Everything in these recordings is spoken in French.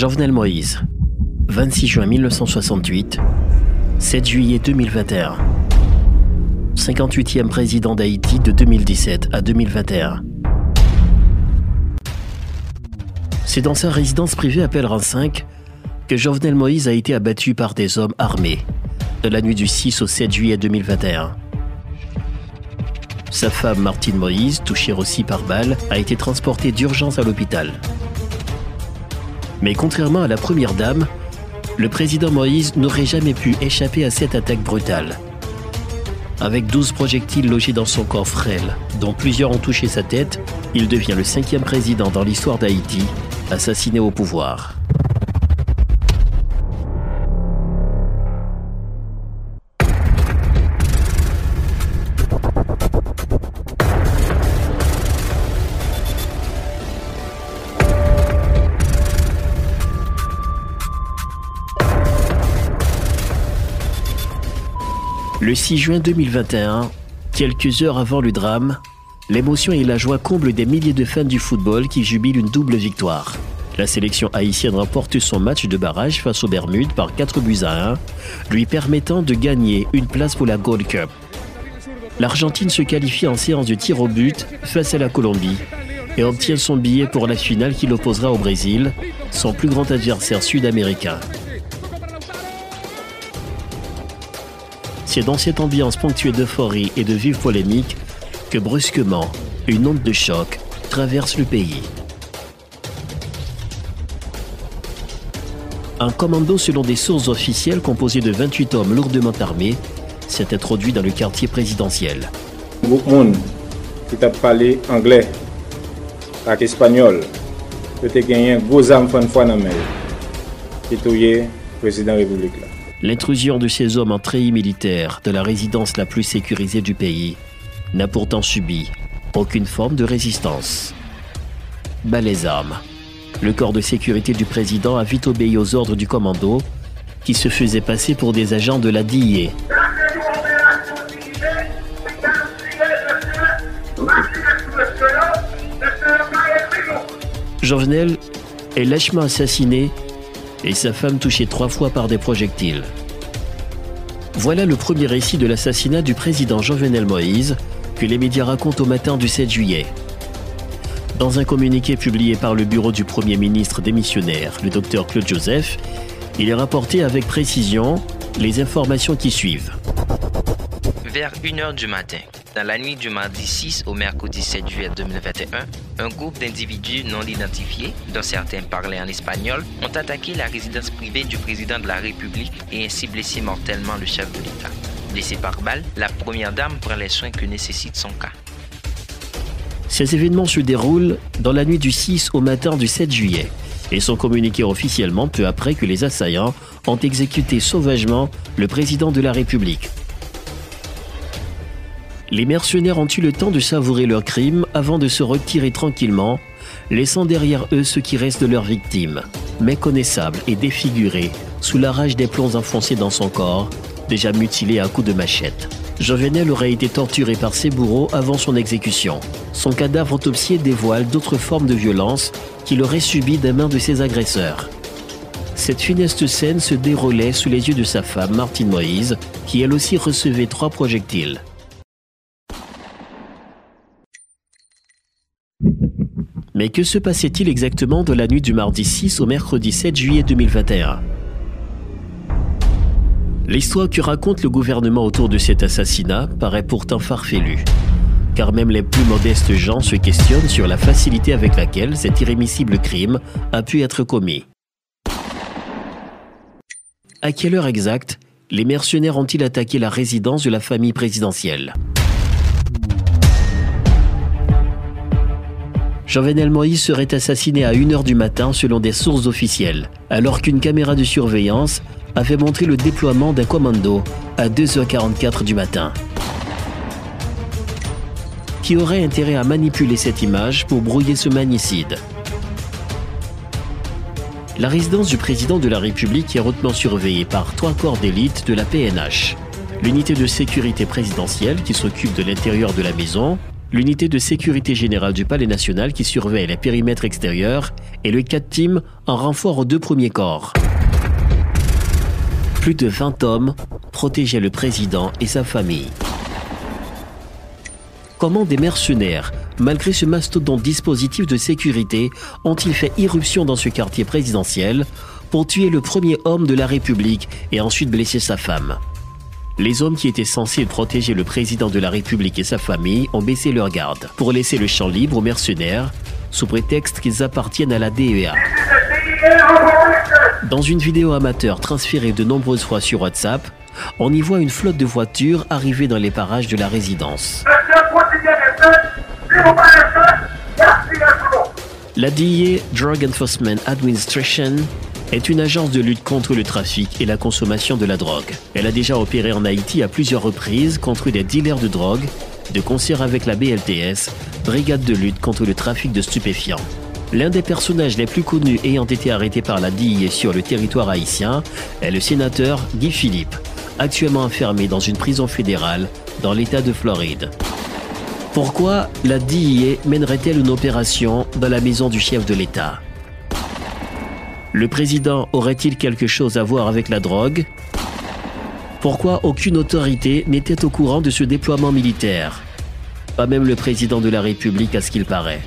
Jovenel Moïse, 26 juin 1968, 7 juillet 2021. 58e président d'Haïti de 2017 à 2021. C'est dans sa résidence privée à Pèlerin 5 que Jovenel Moïse a été abattu par des hommes armés de la nuit du 6 au 7 juillet 2021. Sa femme Martine Moïse, touchée aussi par balle, a été transportée d'urgence à l'hôpital. Mais contrairement à la première dame, le président Moïse n'aurait jamais pu échapper à cette attaque brutale. Avec 12 projectiles logés dans son corps frêle, dont plusieurs ont touché sa tête, il devient le cinquième président dans l'histoire d'Haïti assassiné au pouvoir. Le 6 juin 2021, quelques heures avant le drame, l'émotion et la joie comblent des milliers de fans du football qui jubilent une double victoire. La sélection haïtienne remporte son match de barrage face aux Bermudes par 4 buts à 1, lui permettant de gagner une place pour la Gold Cup. L'Argentine se qualifie en séance de tir au but face à la Colombie et obtient son billet pour la finale qui l'opposera au Brésil, son plus grand adversaire sud-américain. C'est dans cette ambiance ponctuée d'euphorie et de vives polémiques que brusquement, une onde de choc traverse le pays. Un commando selon des sources officielles composé de 28 hommes lourdement armés s'est introduit dans le quartier présidentiel. De monde qui parlé anglais, avec espagnol, peut gagné un gros fois dans qui président de. L'intrusion de ces hommes en treillis militaire de la résidence la plus sécurisée du pays n'a pourtant subi aucune forme de résistance. Bas les armes. Le corps de sécurité du président a vite obéi aux ordres du commando qui se faisait passer pour des agents de la DIE. Jovenel est lâchement assassiné et sa femme touchée trois fois par des projectiles. Voilà le premier récit de l'assassinat du président Jovenel Moïse que les médias racontent au matin du 7 juillet. Dans un communiqué publié par le bureau du Premier ministre démissionnaire, le docteur Claude Joseph, il est rapporté avec précision les informations qui suivent. Vers 1h du matin, dans la nuit du mardi 6 au mercredi 7 juillet 2021, un groupe d'individus non identifiés, dont certains parlaient en espagnol, ont attaqué la résidence privée du président de la République et ainsi blessé mortellement le chef de l'État. Blessée par balle, la première dame prend les soins que nécessite son cas. Ces événements se déroulent dans la nuit du 6 au matin du 7 juillet et sont communiqués officiellement peu après que les assaillants ont exécuté sauvagement le président de la République les mercenaires ont eu le temps de savourer leur crime avant de se retirer tranquillement, laissant derrière eux ce qui reste de leurs victimes, méconnaissables et défigurés sous la rage des plombs enfoncés dans son corps, déjà mutilé à coups de machette. Jovenel aurait été torturé par ses bourreaux avant son exécution. Son cadavre autopsié dévoile d'autres formes de violence qu'il aurait subies des mains de ses agresseurs. Cette funeste scène se déroulait sous les yeux de sa femme, Martine Moïse, qui elle aussi recevait trois projectiles. Mais que se passait-il exactement de la nuit du mardi 6 au mercredi 7 juillet 2021 L'histoire que raconte le gouvernement autour de cet assassinat paraît pourtant farfelue, car même les plus modestes gens se questionnent sur la facilité avec laquelle cet irrémissible crime a pu être commis. À quelle heure exacte les mercenaires ont-ils attaqué la résidence de la famille présidentielle? Jovenel Moïse serait assassiné à 1h du matin selon des sources officielles, alors qu'une caméra de surveillance avait montré le déploiement d'un commando à 2h44 du matin. Qui aurait intérêt à manipuler cette image pour brouiller ce magnicide? La résidence du président de la République est hautement surveillée par trois corps d'élite de la PNH. L'unité de sécurité présidentielle qui s'occupe de l'intérieur de la maison, l'unité de sécurité générale du Palais national qui surveille les périmètres extérieurs et le 4 team en renfort aux deux premiers corps. Plus de 20 hommes protégeaient le président et sa famille. Comment des mercenaires, malgré ce mastodonte dispositif de sécurité, ont-ils fait irruption dans ce quartier présidentiel pour tuer le premier homme de la République et ensuite blesser sa femme? Les hommes qui étaient censés protéger le président de la République et sa famille ont baissé leur garde pour laisser le champ libre aux mercenaires sous prétexte qu'ils appartiennent à la DEA. Dans une vidéo amateur transférée de nombreuses fois sur WhatsApp, on y voit une flotte de voitures arriver dans les parages de la résidence. La DEA, Drug Enforcement Administration, est une agence de lutte contre le trafic et la consommation de la drogue. Elle a déjà opéré en Haïti à plusieurs reprises contre des dealers de drogue, de concert avec la BLTS, Brigade de lutte contre le trafic de stupéfiants. L'un des personnages les plus connus ayant été arrêté par la DIA sur le territoire haïtien est le sénateur Guy Philippe, actuellement enfermé dans une prison fédérale dans l'État de Floride. Pourquoi la DIA mènerait-elle une opération dans la maison du chef de l'État? Le président aurait-il quelque chose à voir avec la drogue? Pourquoi aucune autorité n'était au courant de ce déploiement militaire? Pas même le président de la République à ce qu'il paraît.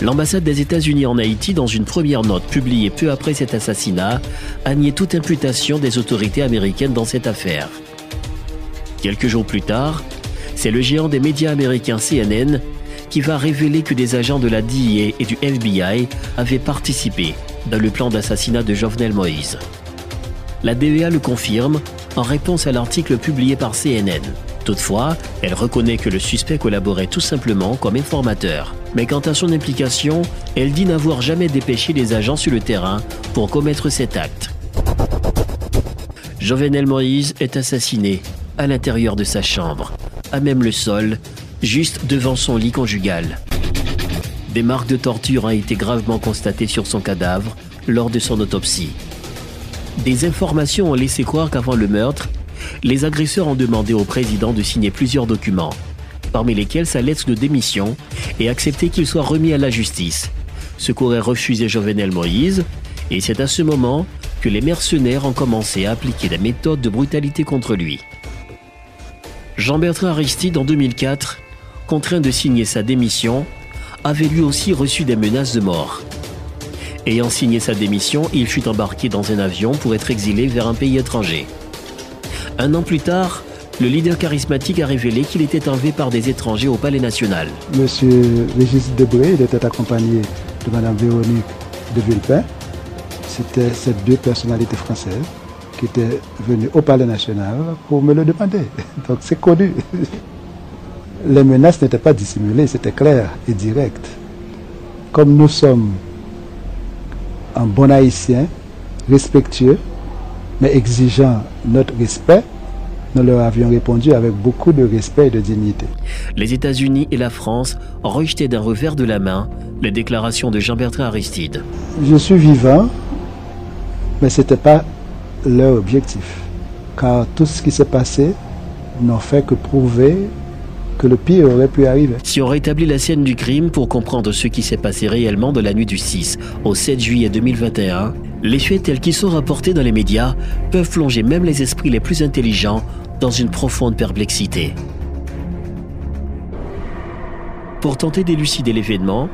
L'ambassade des États-Unis en Haïti, dans une première note publiée peu après cet assassinat, a nié toute imputation des autorités américaines dans cette affaire. Quelques jours plus tard, c'est le géant des médias américains CNN qui va révéler que des agents de la DIA et du FBI avaient participé dans le plan d'assassinat de Jovenel Moïse. La DEA le confirme en réponse à l'article publié par CNN. Toutefois, elle reconnaît que le suspect collaborait tout simplement comme informateur. Mais quant à son implication, elle dit n'avoir jamais dépêché les agents sur le terrain pour commettre cet acte. Jovenel Moïse est assassiné à l'intérieur de sa chambre, à même le sol, juste devant son lit conjugal. Des marques de torture ont été gravement constatées sur son cadavre lors de son autopsie. Des informations ont laissé croire qu'avant le meurtre, les agresseurs ont demandé au président de signer plusieurs documents, parmi lesquels sa lettre de démission et accepter qu'il soit remis à la justice, ce qu'aurait refusé Jovenel Moïse, et c'est à ce moment que les mercenaires ont commencé à appliquer des méthodes de brutalité contre lui. Jean-Bertrand Aristide, en 2004, contraint de signer sa démission, avait lui aussi reçu des menaces de mort. Ayant signé sa démission, il fut embarqué dans un avion pour être exilé vers un pays étranger. Un an plus tard, le leader charismatique a révélé qu'il était enlevé par des étrangers au Palais national. Monsieur Régis Debré, il était accompagné de Madame Véronique de Villepin. C'était ces deux personnalités françaises qui étaient venues au Palais national pour me le demander. Donc c'est connu les menaces n'étaient pas dissimulées, c'était clair et direct. Comme nous sommes un bon haïtien, respectueux, mais exigeant notre respect, nous leur avions répondu avec beaucoup de respect et de dignité. Les États-Unis et la France ont rejeté d'un revers de la main les déclarations de Jean-Bertrand Aristide. Je suis vivant, mais ce n'était pas leur objectif, car tout ce qui s'est passé n'a fait que prouver que le pire aurait pu arriver. Si on rétablit la scène du crime pour comprendre ce qui s'est passé réellement de la nuit du 6 au 7 juillet 2021, les faits tels qu'ils sont rapportés dans les médias peuvent plonger même les esprits les plus intelligents dans une profonde perplexité. Pour tenter d'élucider l'événement,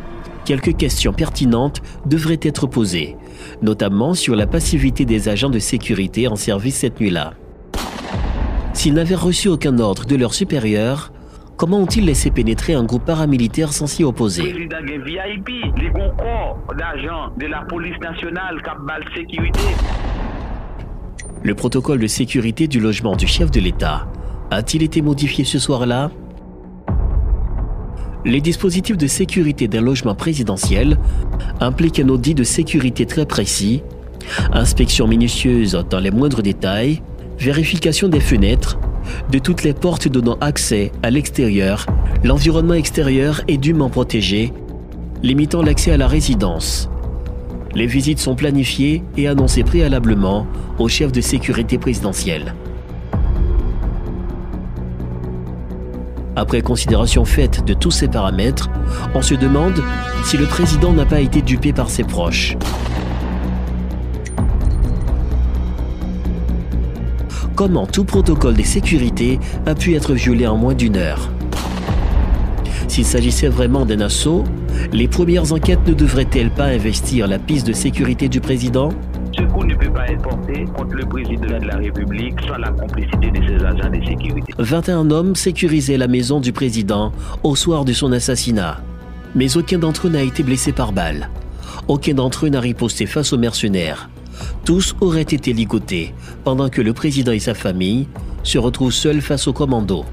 quelques questions pertinentes devraient être posées, notamment sur la passivité des agents de sécurité en service cette nuit-là. S'ils n'avaient reçu aucun ordre de leur supérieur, Comment ont-ils laissé pénétrer un groupe paramilitaire sans s'y opposer Le protocole de sécurité du logement du chef de l'État a-t-il été modifié ce soir-là Les dispositifs de sécurité d'un logement présidentiel impliquent un audit de sécurité très précis, inspection minutieuse dans les moindres détails, vérification des fenêtres, de toutes les portes donnant accès à l'extérieur, l'environnement extérieur est dûment protégé, limitant l'accès à la résidence. Les visites sont planifiées et annoncées préalablement au chef de sécurité présidentiel. Après considération faite de tous ces paramètres, on se demande si le président n'a pas été dupé par ses proches. Comment tout protocole de sécurité a pu être violé en moins d'une heure S'il s'agissait vraiment d'un assaut, les premières enquêtes ne devraient-elles pas investir la piste de sécurité du président? Ce coup ne peut pas être porté contre le président de la République sans la complicité de ses agents de sécurité. 21 hommes sécurisaient la maison du président au soir de son assassinat. Mais aucun d'entre eux n'a été blessé par balle. Aucun d'entre eux n'a riposté face aux mercenaires. Tous auraient été ligotés pendant que le président et sa famille se retrouvent seuls face aux commandos.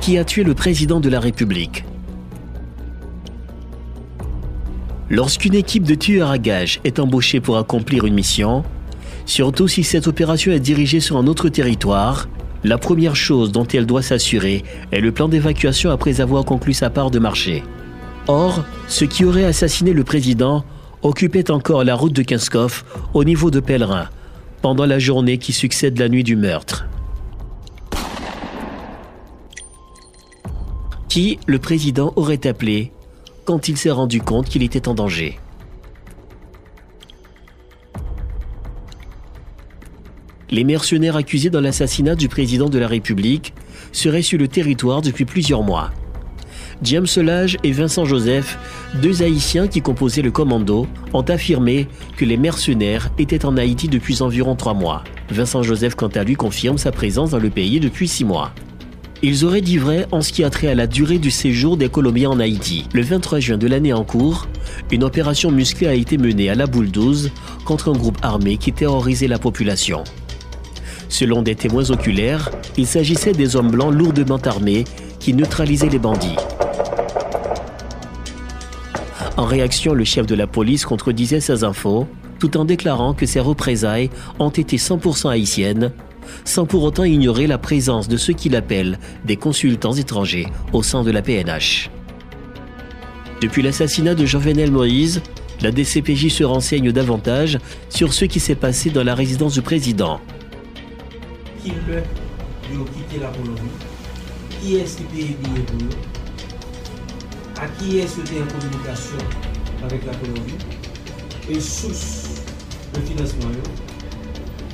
Qui a tué le président de la République? Lorsqu'une équipe de tueurs à gages est embauchée pour accomplir une mission, surtout si cette opération est dirigée sur un autre territoire, la première chose dont elle doit s'assurer est le plan d'évacuation après avoir conclu sa part de marché. Or, ceux qui auraient assassiné le président occupaient encore la route de Kinskov au niveau de Pèlerin pendant la journée qui succède la nuit du meurtre. Qui le président aurait appelé quand il s'est rendu compte qu'il était en danger? Les mercenaires accusés dans l'assassinat du président de la République seraient sur le territoire depuis plusieurs mois. James Solage et Vincent Joseph, deux Haïtiens qui composaient le commando, ont affirmé que les mercenaires étaient en Haïti depuis environ trois mois. Vincent Joseph, quant à lui, confirme sa présence dans le pays depuis six mois. Ils auraient dit vrai en ce qui a trait à la durée du séjour des Colombiens en Haïti. Le 23 juin de l'année en cours, une opération musclée a été menée à la boule 12 contre un groupe armé qui terrorisait la population. Selon des témoins oculaires, il s'agissait des hommes blancs lourdement armés qui neutralisaient les bandits. En réaction, le chef de la police contredisait ces infos, tout en déclarant que ces représailles ont été 100% haïtiennes sans pour autant ignorer la présence de ce qu'il appelle des consultants étrangers au sein de la PNH. Depuis l'assassinat de Jovenel Moïse, la DCPJ se renseigne davantage sur ce qui s'est passé dans la résidence du président. À qui est-ce qui est en communication avec la Colombie Et source de financement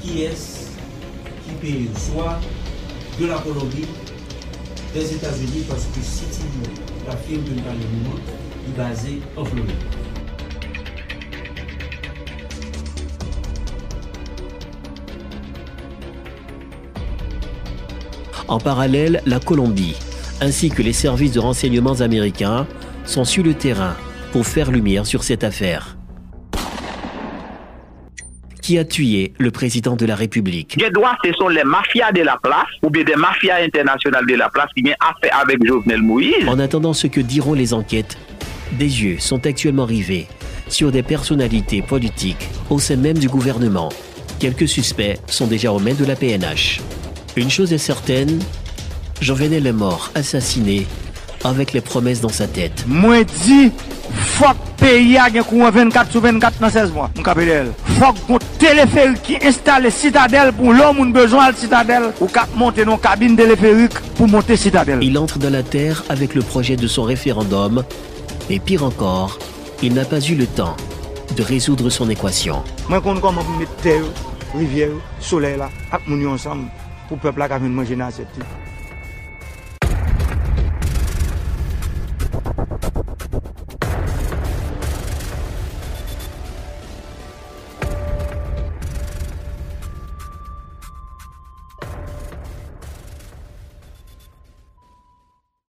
Qui est-ce pays, soit de la Colombie, des États-Unis, parce que si la firme de nous est basée en Floride. En parallèle, la Colombie, ainsi que les services de renseignements américains, sont sur le terrain pour faire lumière sur cette affaire qui a tué le président de la République? Les droits, ce sont les mafias de la place ou bien des mafias internationales de la place qui viennent affaire avec Jovenel Moïse. En attendant ce que diront les enquêtes, des yeux sont actuellement rivés sur des personnalités politiques au sein même du gouvernement. Quelques suspects sont déjà aux mains de la PNH. Une chose est certaine, Jovenel est mort, assassiné, avec les promesses dans sa tête. Moi dit, fuck pays a 24 sur 24 dans 16 mois. Faut qu'on téléphérique qui installe citadelle pour l'homme qui a besoin de citadelle ou cap monter dans cabine téléphérique pour monter citadelle. Il entre dans la terre avec le projet de son référendum et pire encore, il n'a pas eu le temps de résoudre son équation. Moi, je comment mettre terre, rivière, soleil là, avec mon ensemble pour le peuple qui a manger dans cette